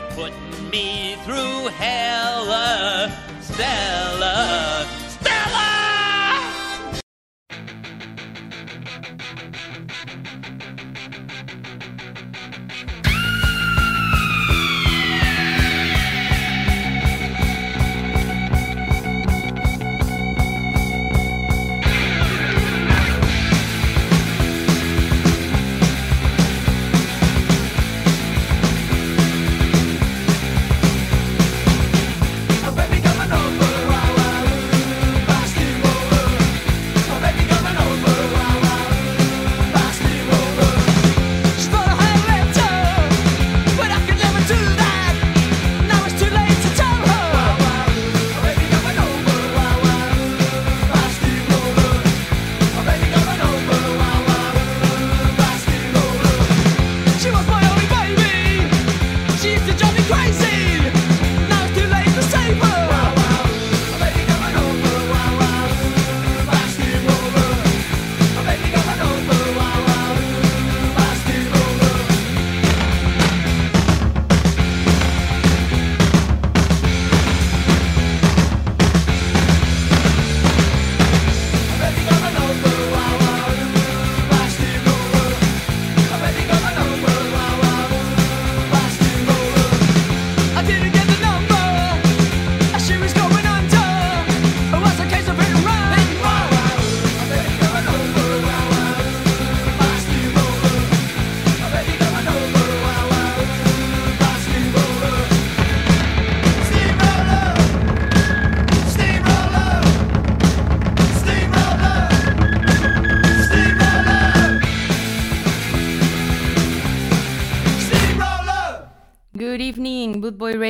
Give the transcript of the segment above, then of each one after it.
You're putting me through hell, uh, Stella.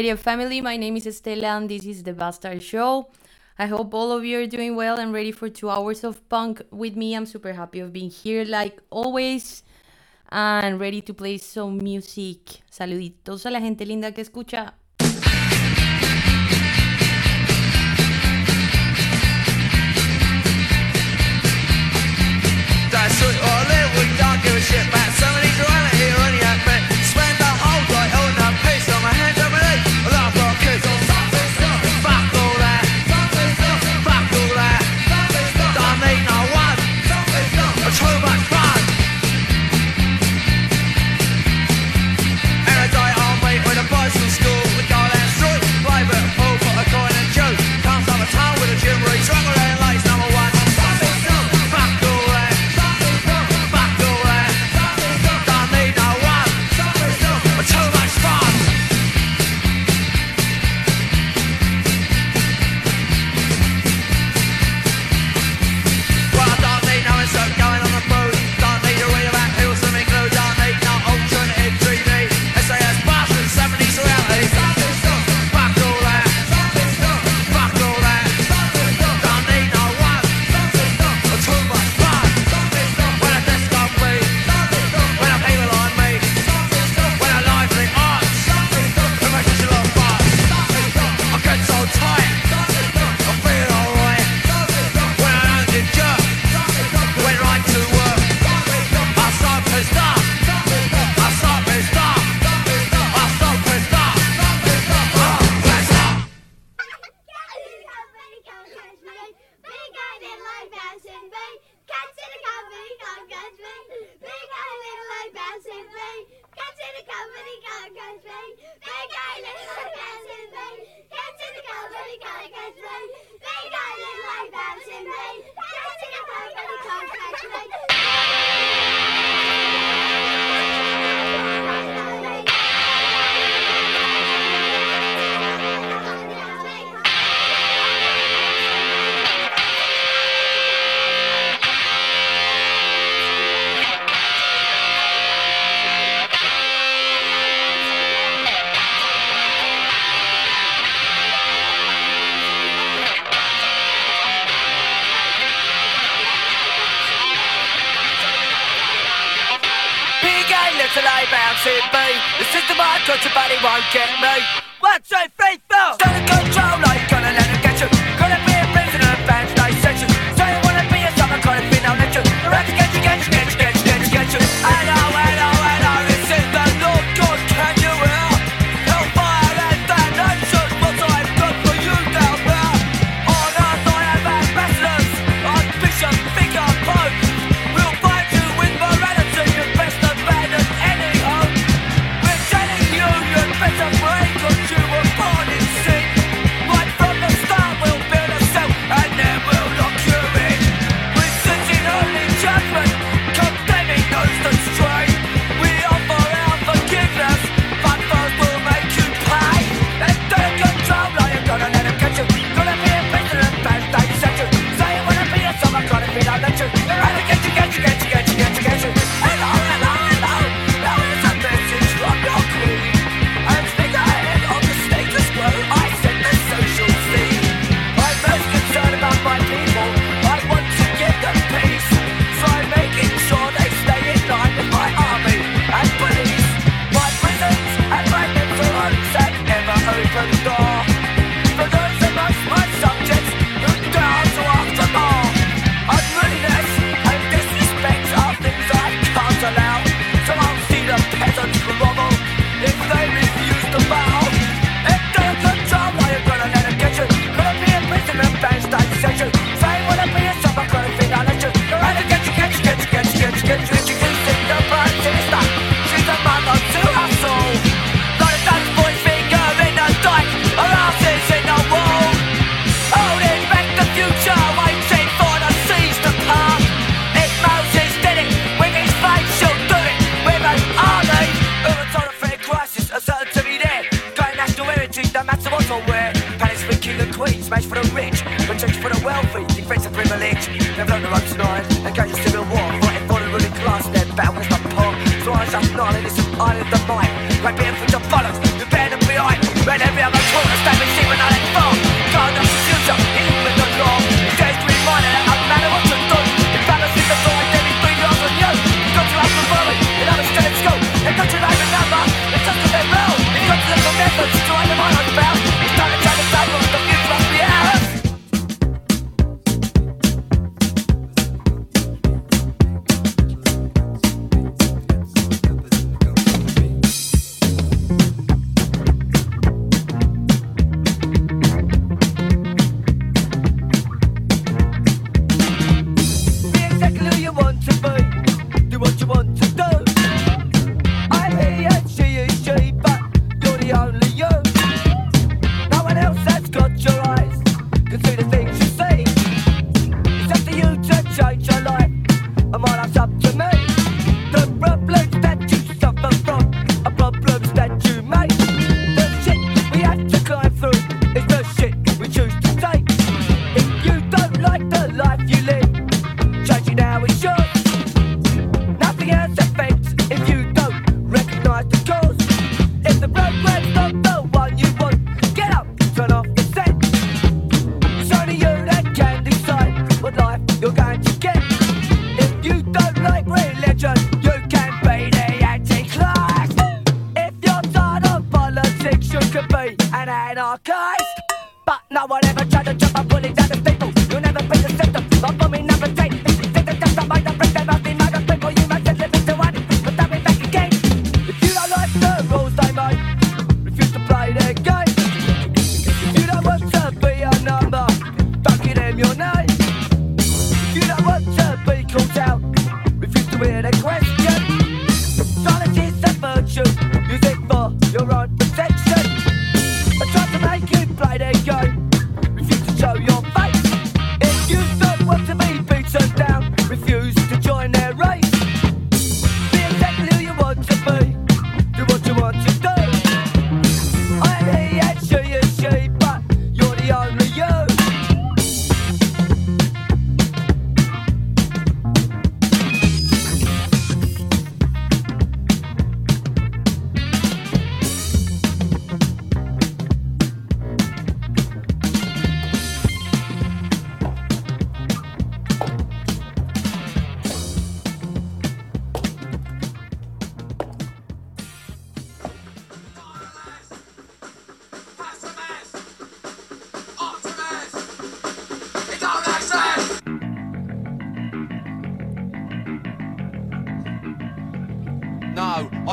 Radio family. My name is Estela and this is the Bastart Show. I hope all of you are doing well and ready for two hours of punk with me. I'm super happy of being here like always and ready to play some music. Saluditos a la gente linda que escucha.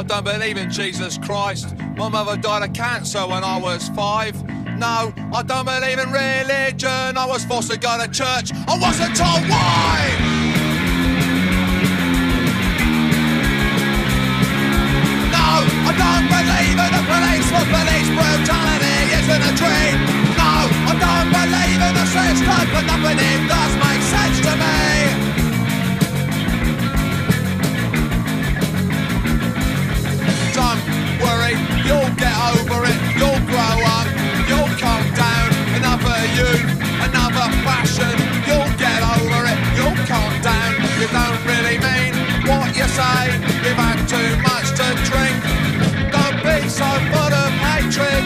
don't believe in Jesus Christ. My mother died of cancer when I was five. No, I don't believe in religion. I was forced to go to church. I wasn't told why. say you've had too much to drink. Don't be so full of hatred.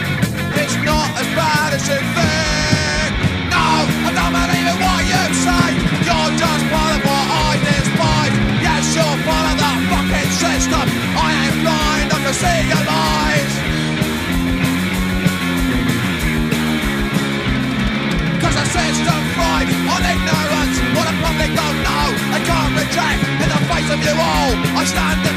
It's not as bad as you think. No, I don't believe in what you say. You're just part of what I despise. Yes, you're part of that fucking system. I ain't blind, I can see you. of you all. I stand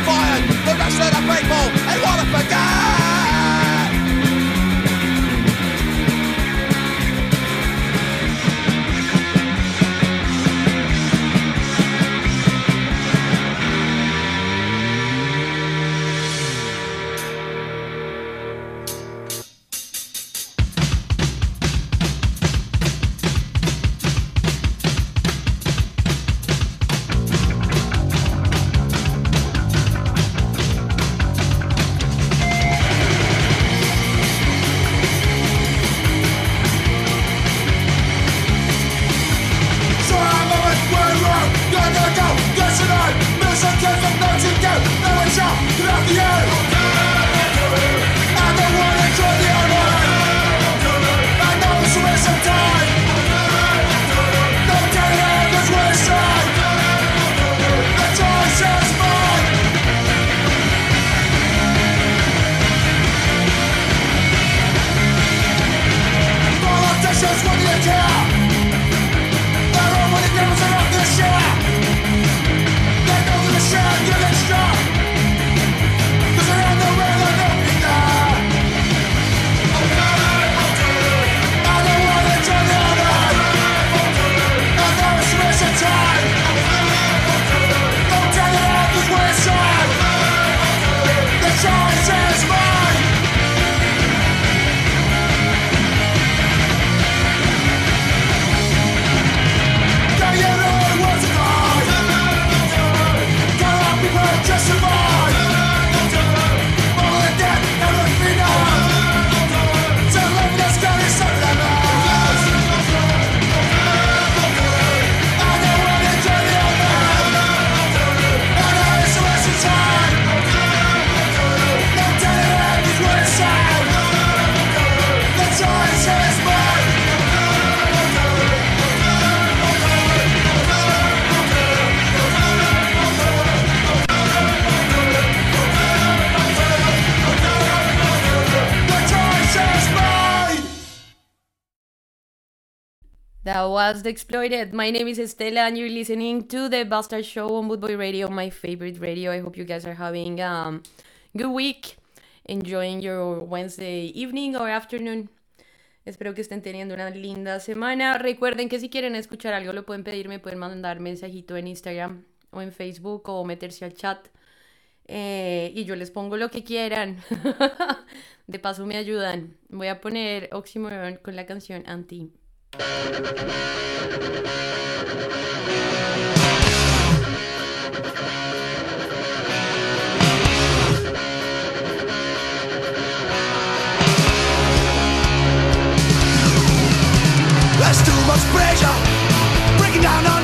Exploited. My name is Estela, and you're listening to the Bastard Show on Bootboy Radio, my favorite radio. I hope you guys are having a um, good week, enjoying your Wednesday evening or afternoon. Espero que estén teniendo una linda semana. Recuerden que si quieren escuchar algo, lo pueden pedir, me pueden mandar mensajito en Instagram o en Facebook o meterse al chat. Eh, y yo les pongo lo que quieran. De paso me ayudan. Voy a poner Oxymoron con la canción Anti. There's too much pressure. Breaking down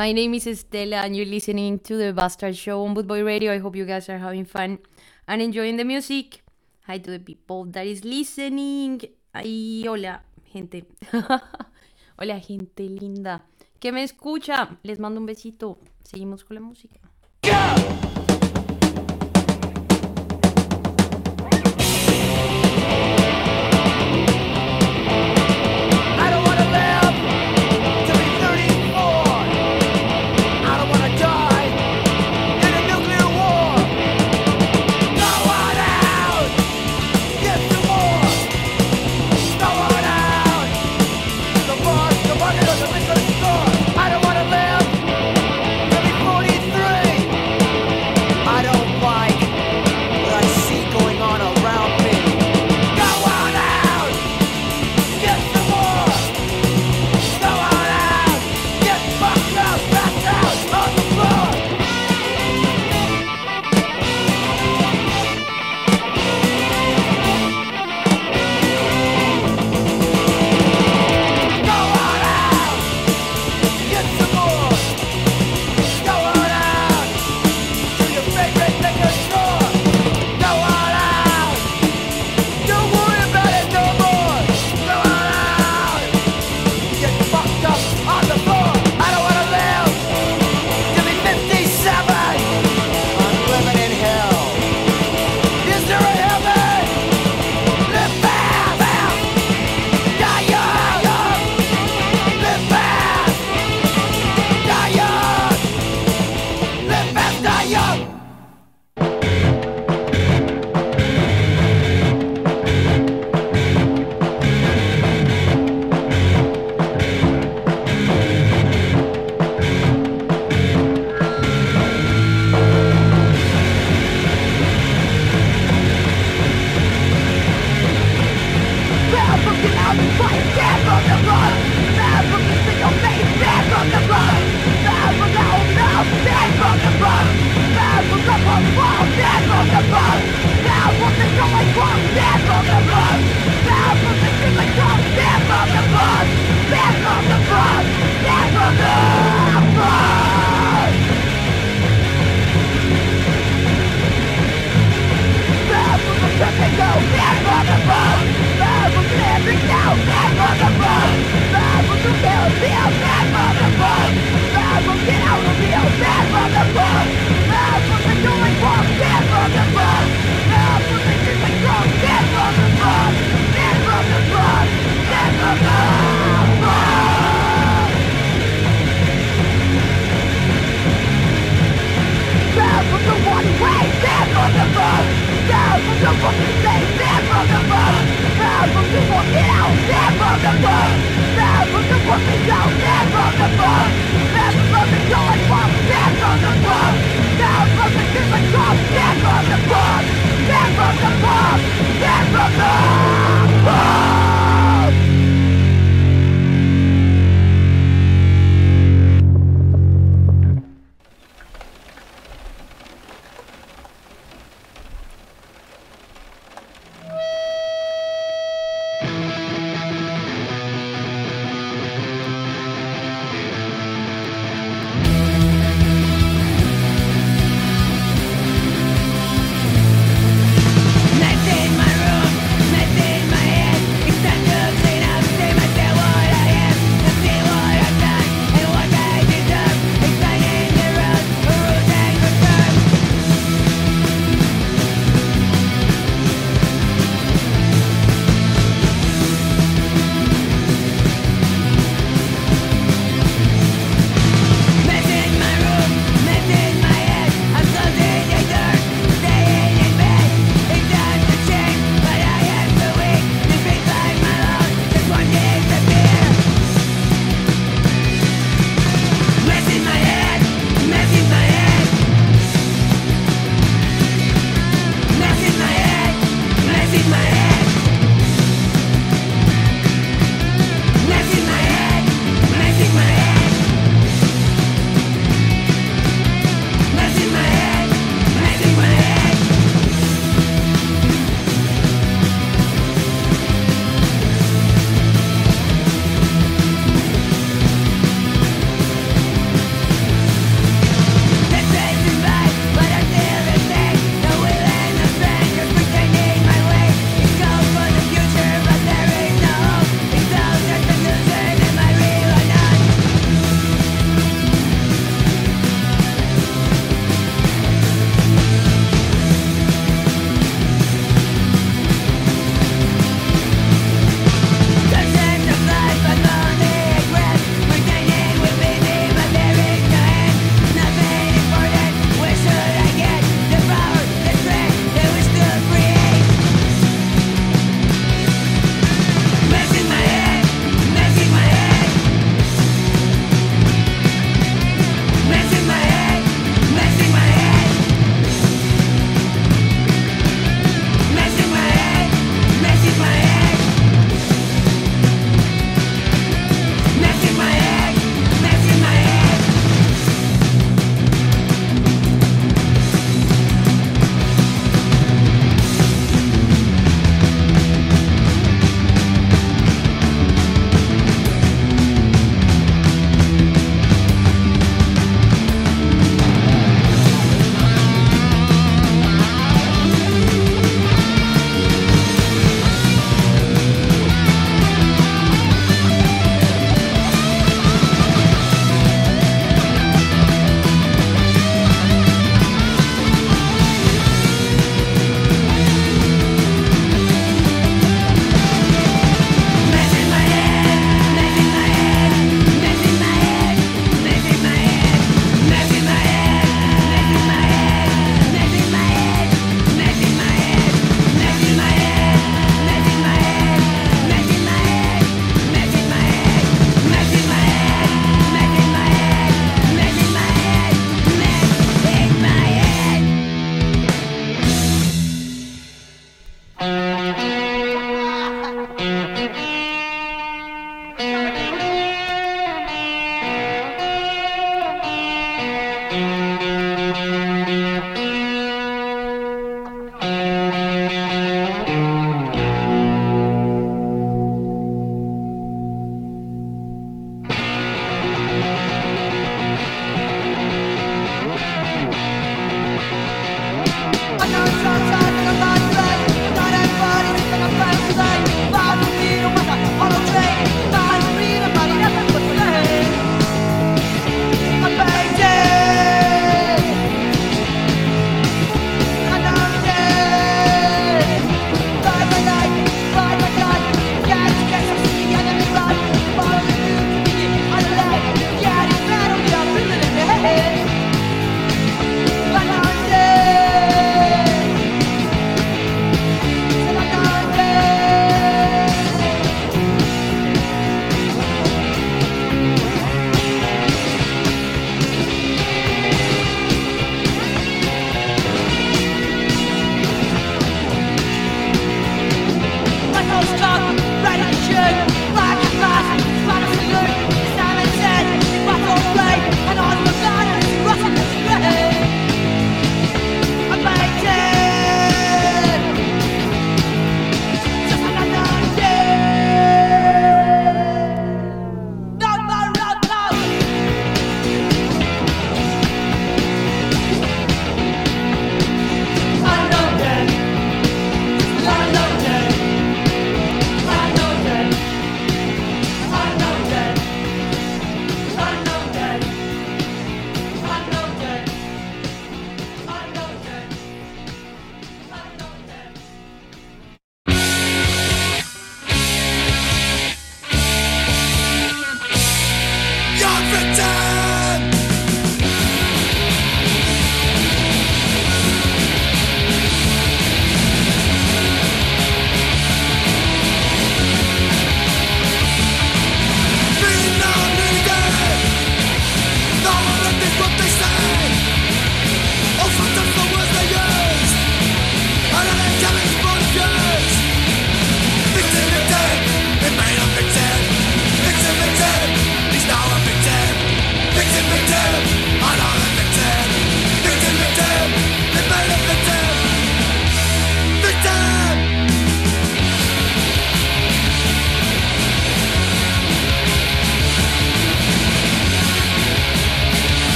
My name is Estela, and you're listening to the Bastard Show on Bootboy Radio. I hope you guys are having fun and enjoying the music. Hi to the people that is listening. Ay, hola, gente. hola, gente linda. Que me escucha. Les mando un besito. Seguimos con la música. I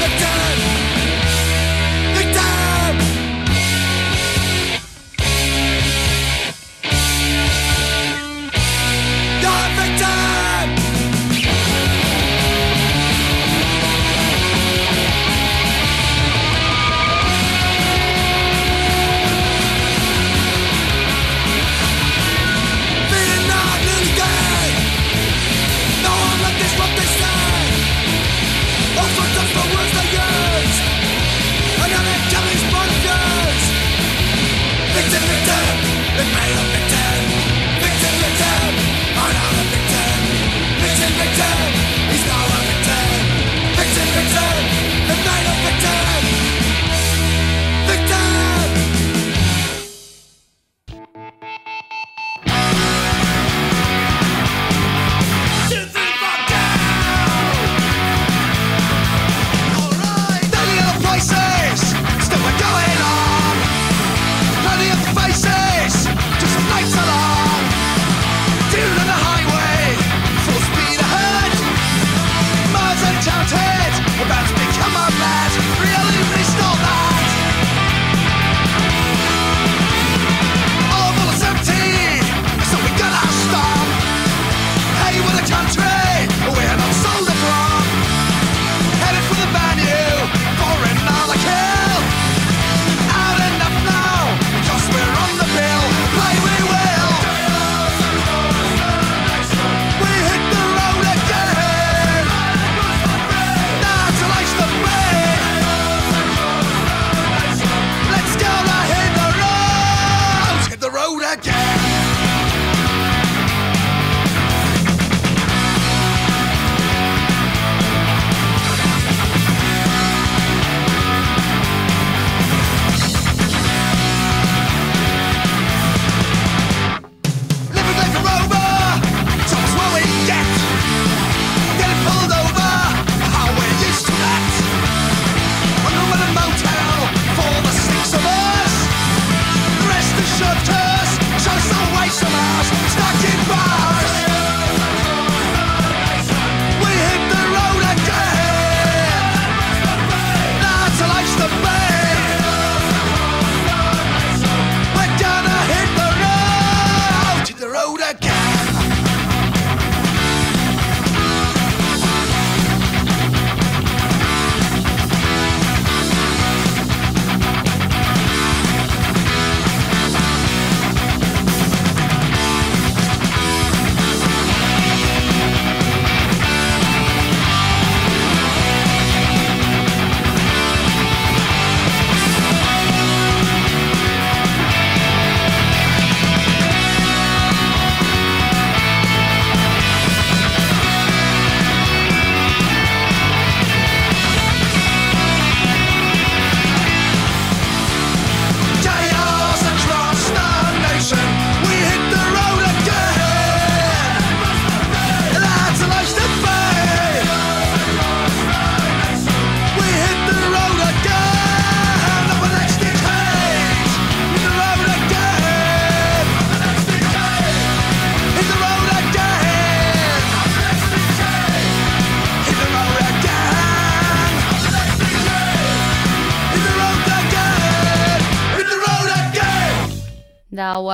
That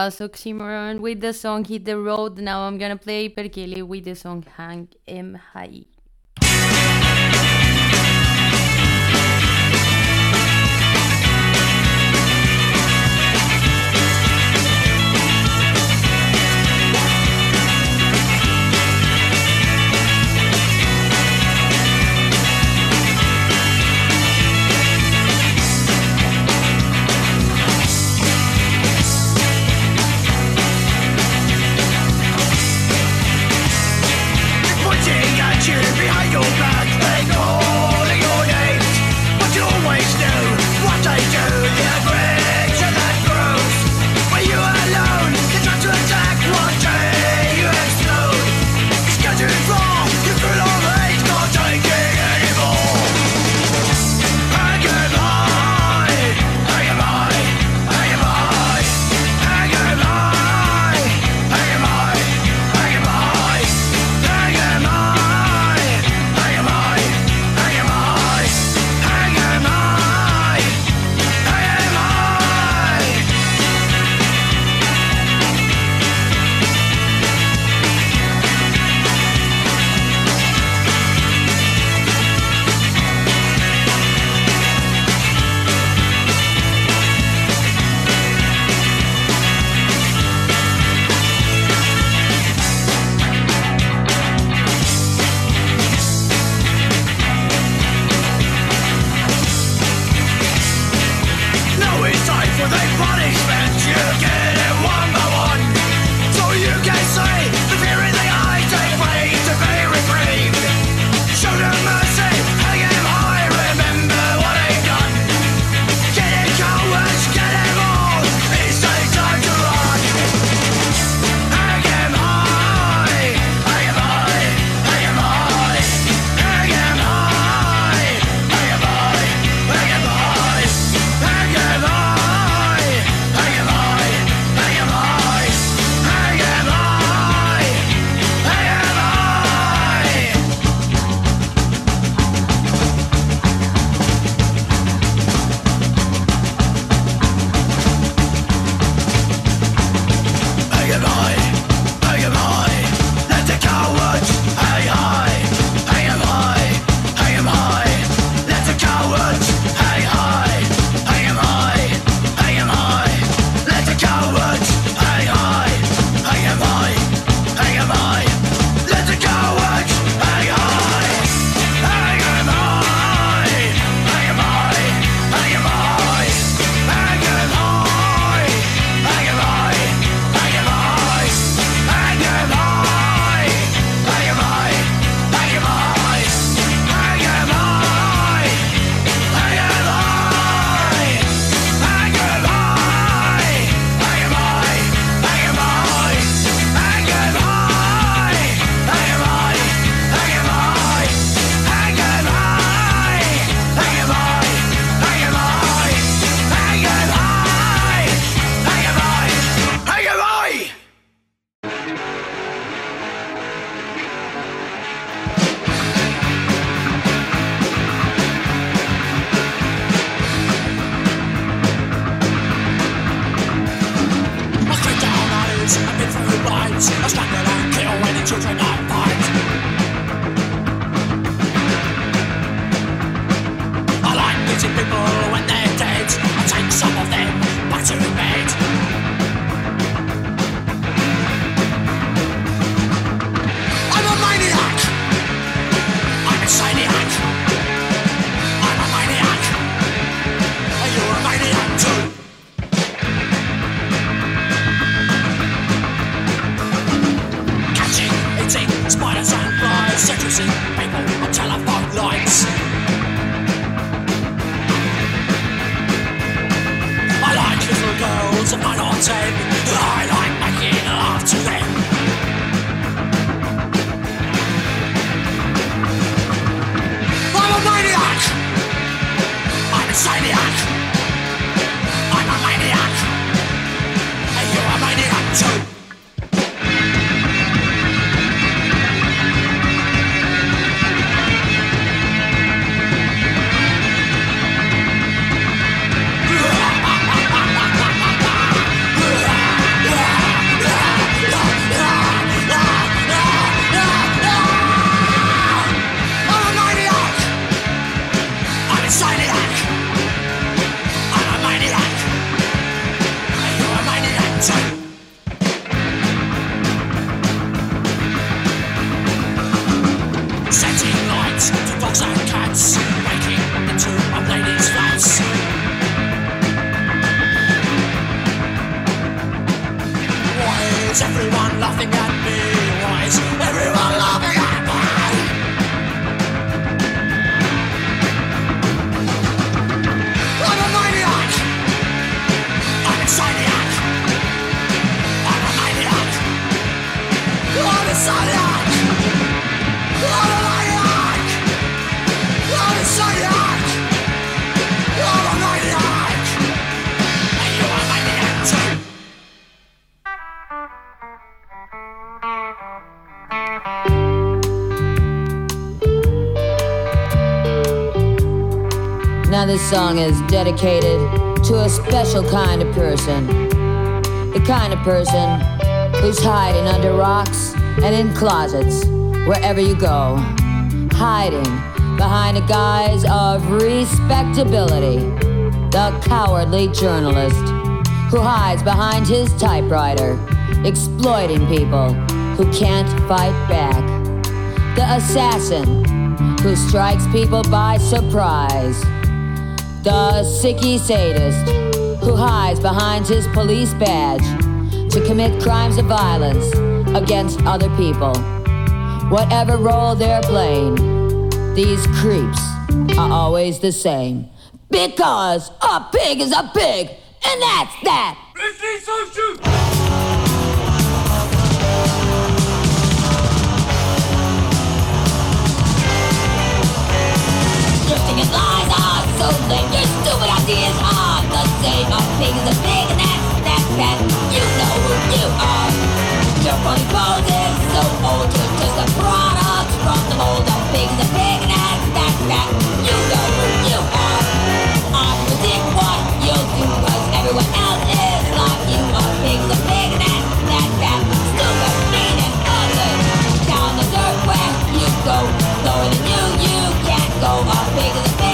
was Oxymoron with the song Hit the Road. Now I'm gonna play Perkele with the song Hang Em High. Song is dedicated to a special kind of person. The kind of person who's hiding under rocks and in closets wherever you go. Hiding behind a guise of respectability. The cowardly journalist who hides behind his typewriter, exploiting people who can't fight back. The assassin who strikes people by surprise. The sicky sadist who hides behind his police badge to commit crimes of violence against other people. Whatever role they're playing, these creeps are always the same. Because a pig is a pig, and that's that. Stinking lies are so lame. Your stupid ideas are the same. Pig is a pig, and that's that. That you know who you are. Your funny pose is so old. You're just a product from the mold. Pig is a pig, and that's that. That you know who you are. I predict what you'll do, 'cause everyone else is like you. A pig is a pig, and that's that. That stupid, mean, and ugly. Down the dirt where you go, lower than you, you can't go. Pig is a pig,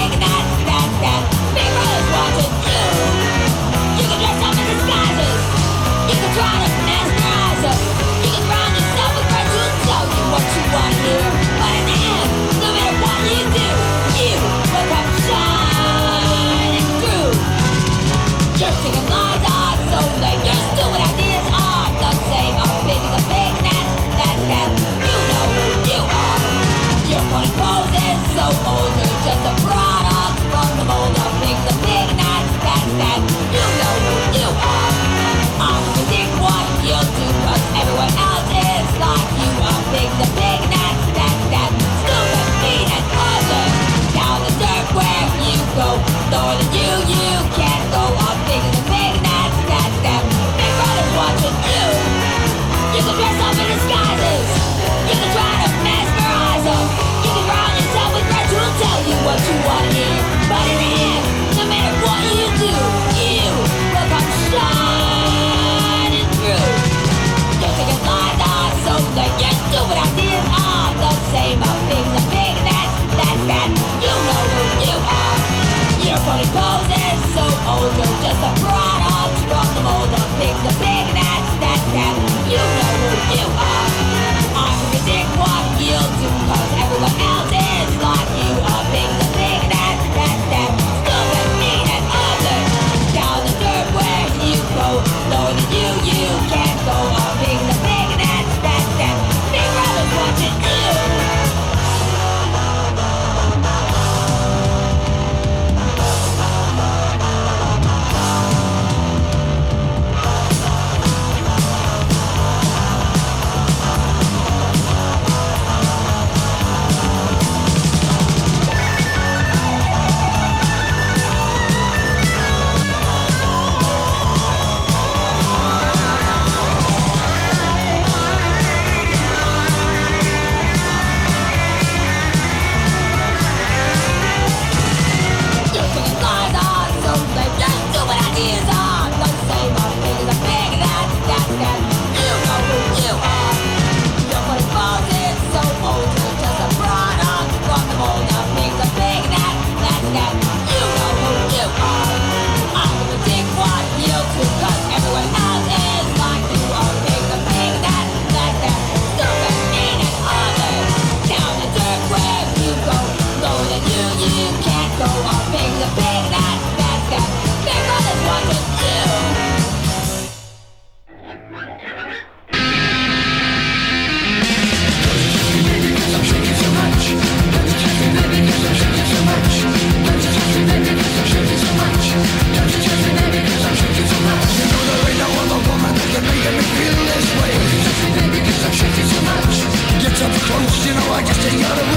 you know I just ain't got a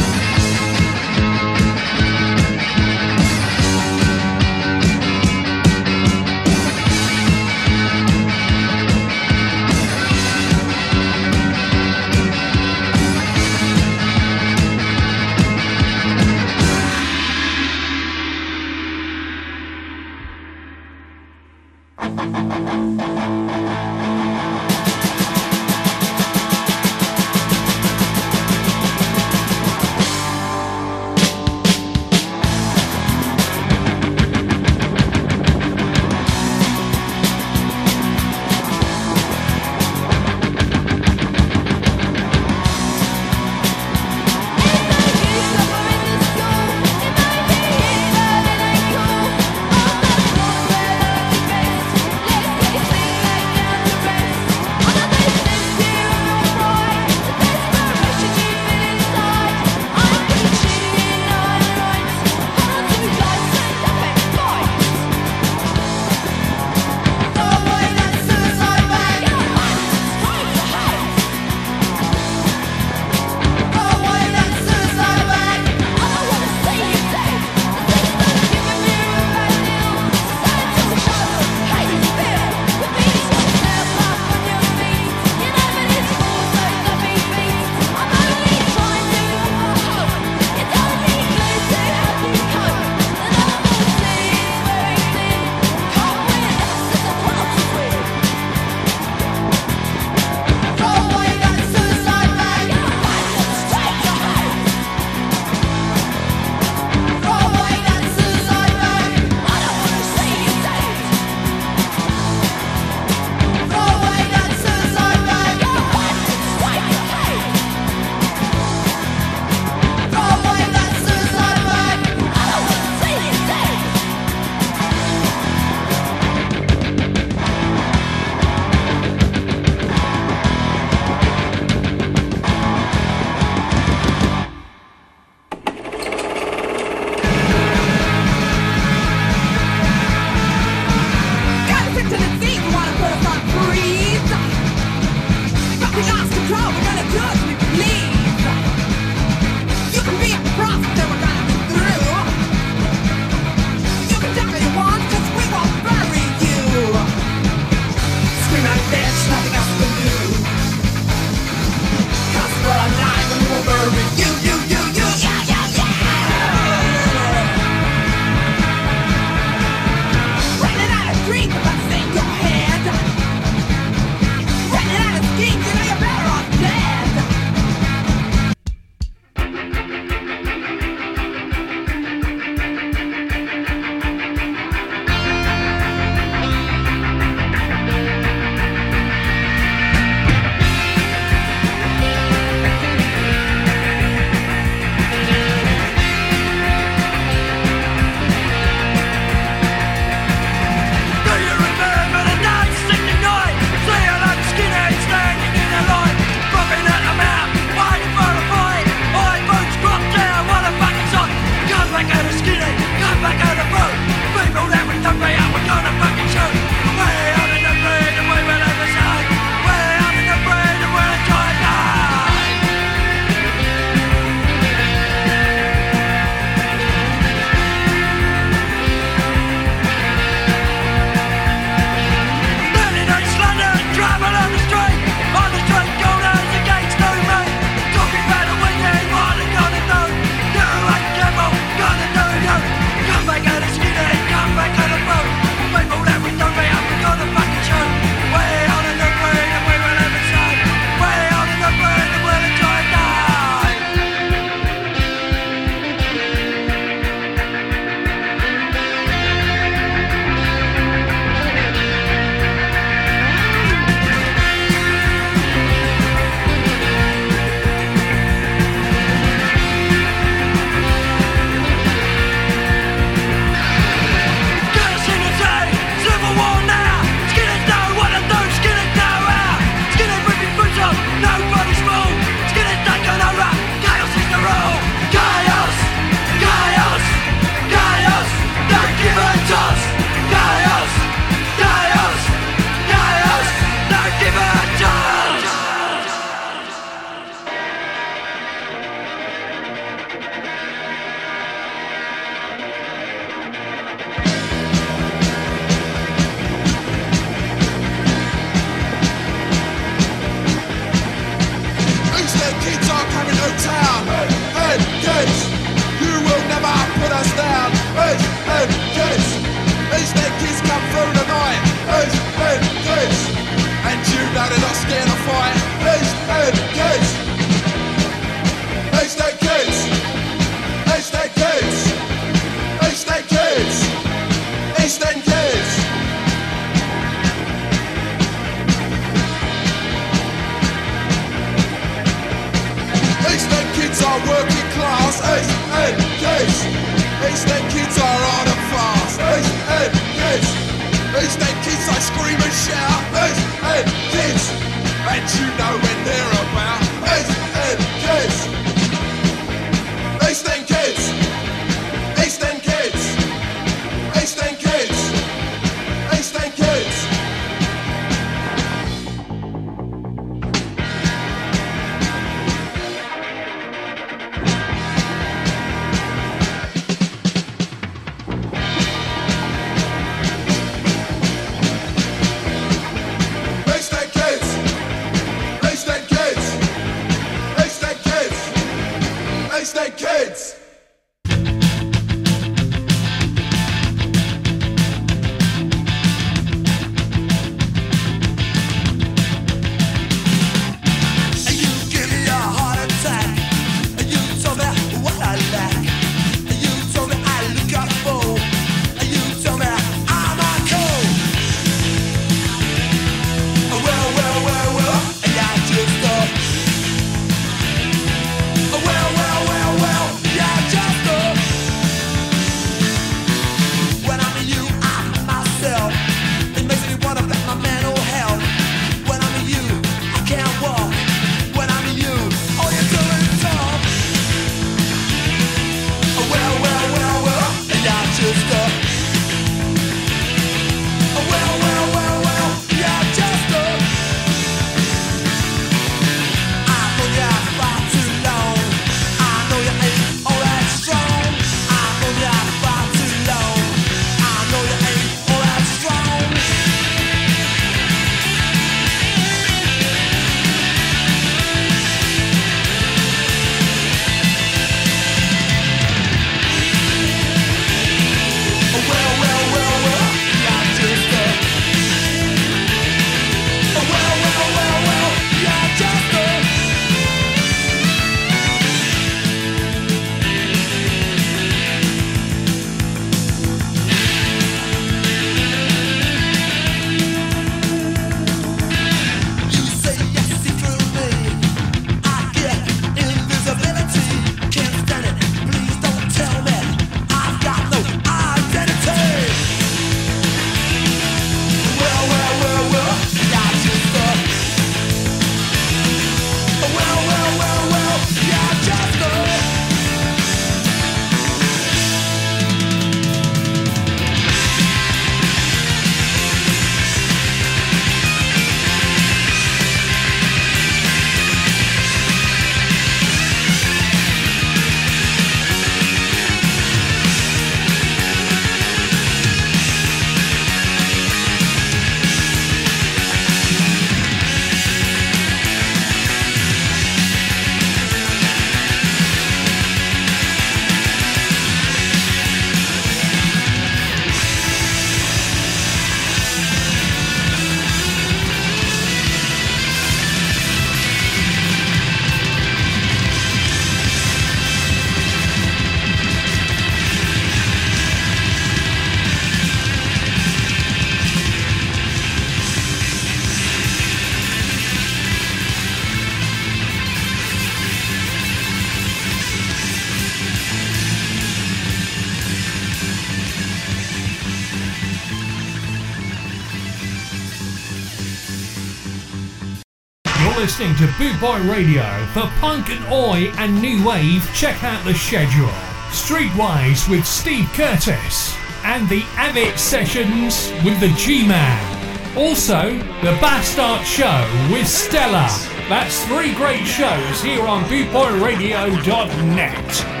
listening to Bootboy Radio for punk and oi and new wave. Check out the schedule. Streetwise with Steve Curtis and the Avit Sessions with the G-Man. Also, the Bastart Show with Stella. That's three great shows here on BootboyRadio.net.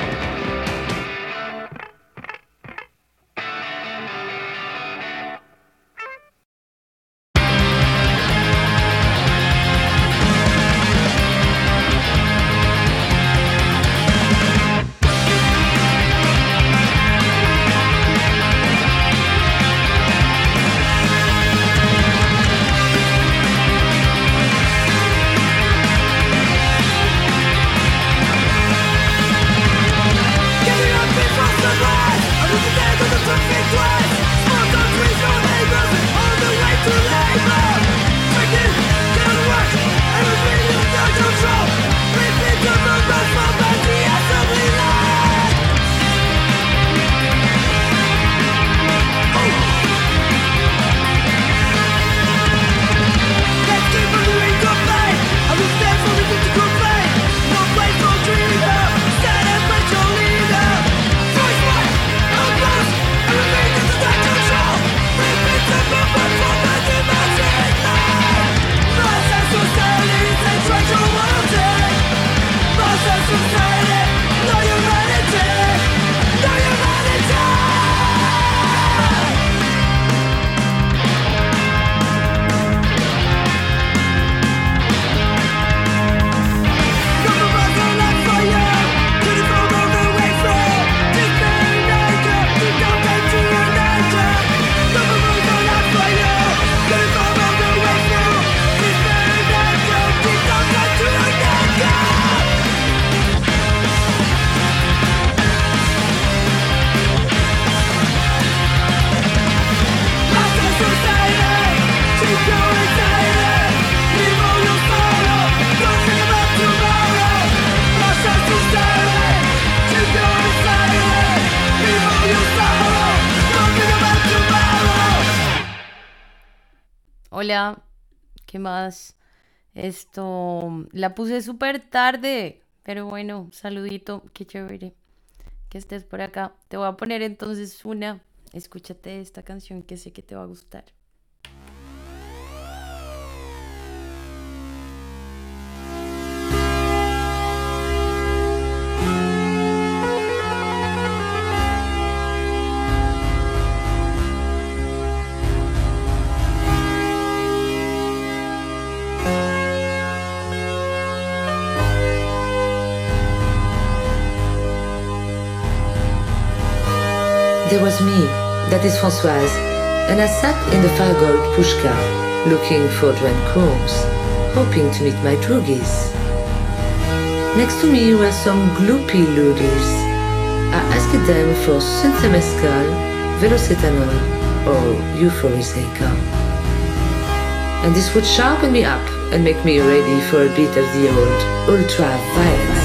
más? Esto, la puse súper tarde, pero bueno, saludito, qué chévere que estés por acá. Te voy a poner entonces una, escúchate esta canción que sé que te va a gustar. That is Françoise, and I sat in the Fargold pushka, looking for course, hoping to meet my droogies. Next to me were some gloopy loodies. I asked them for Synthemescal, Velocetanol, or Euphoriseca. And this would sharpen me up and make me ready for a bit of the old ultra-violence.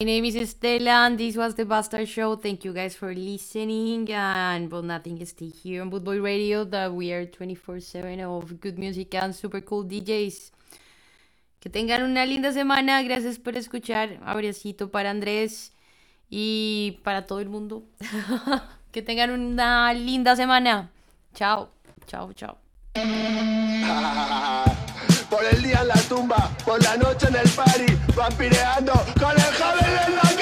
My name is Estela, and this was the Bastard Show. Thank you guys for listening. And well, nothing stay here on Bootboy Radio. That we are 24/7 of good music and super cool DJs. Que tengan una linda semana. Gracias por escuchar. Abracito para Andrés y para todo el mundo. que tengan una linda semana. Chao, chao, chao. por el día en la tumba, por la noche en el party, vampireando con el joven en la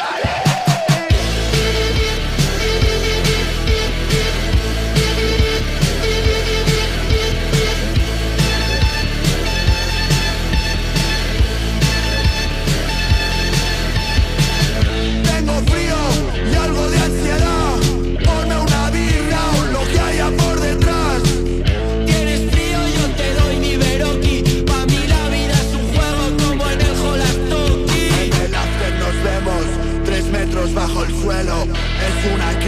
una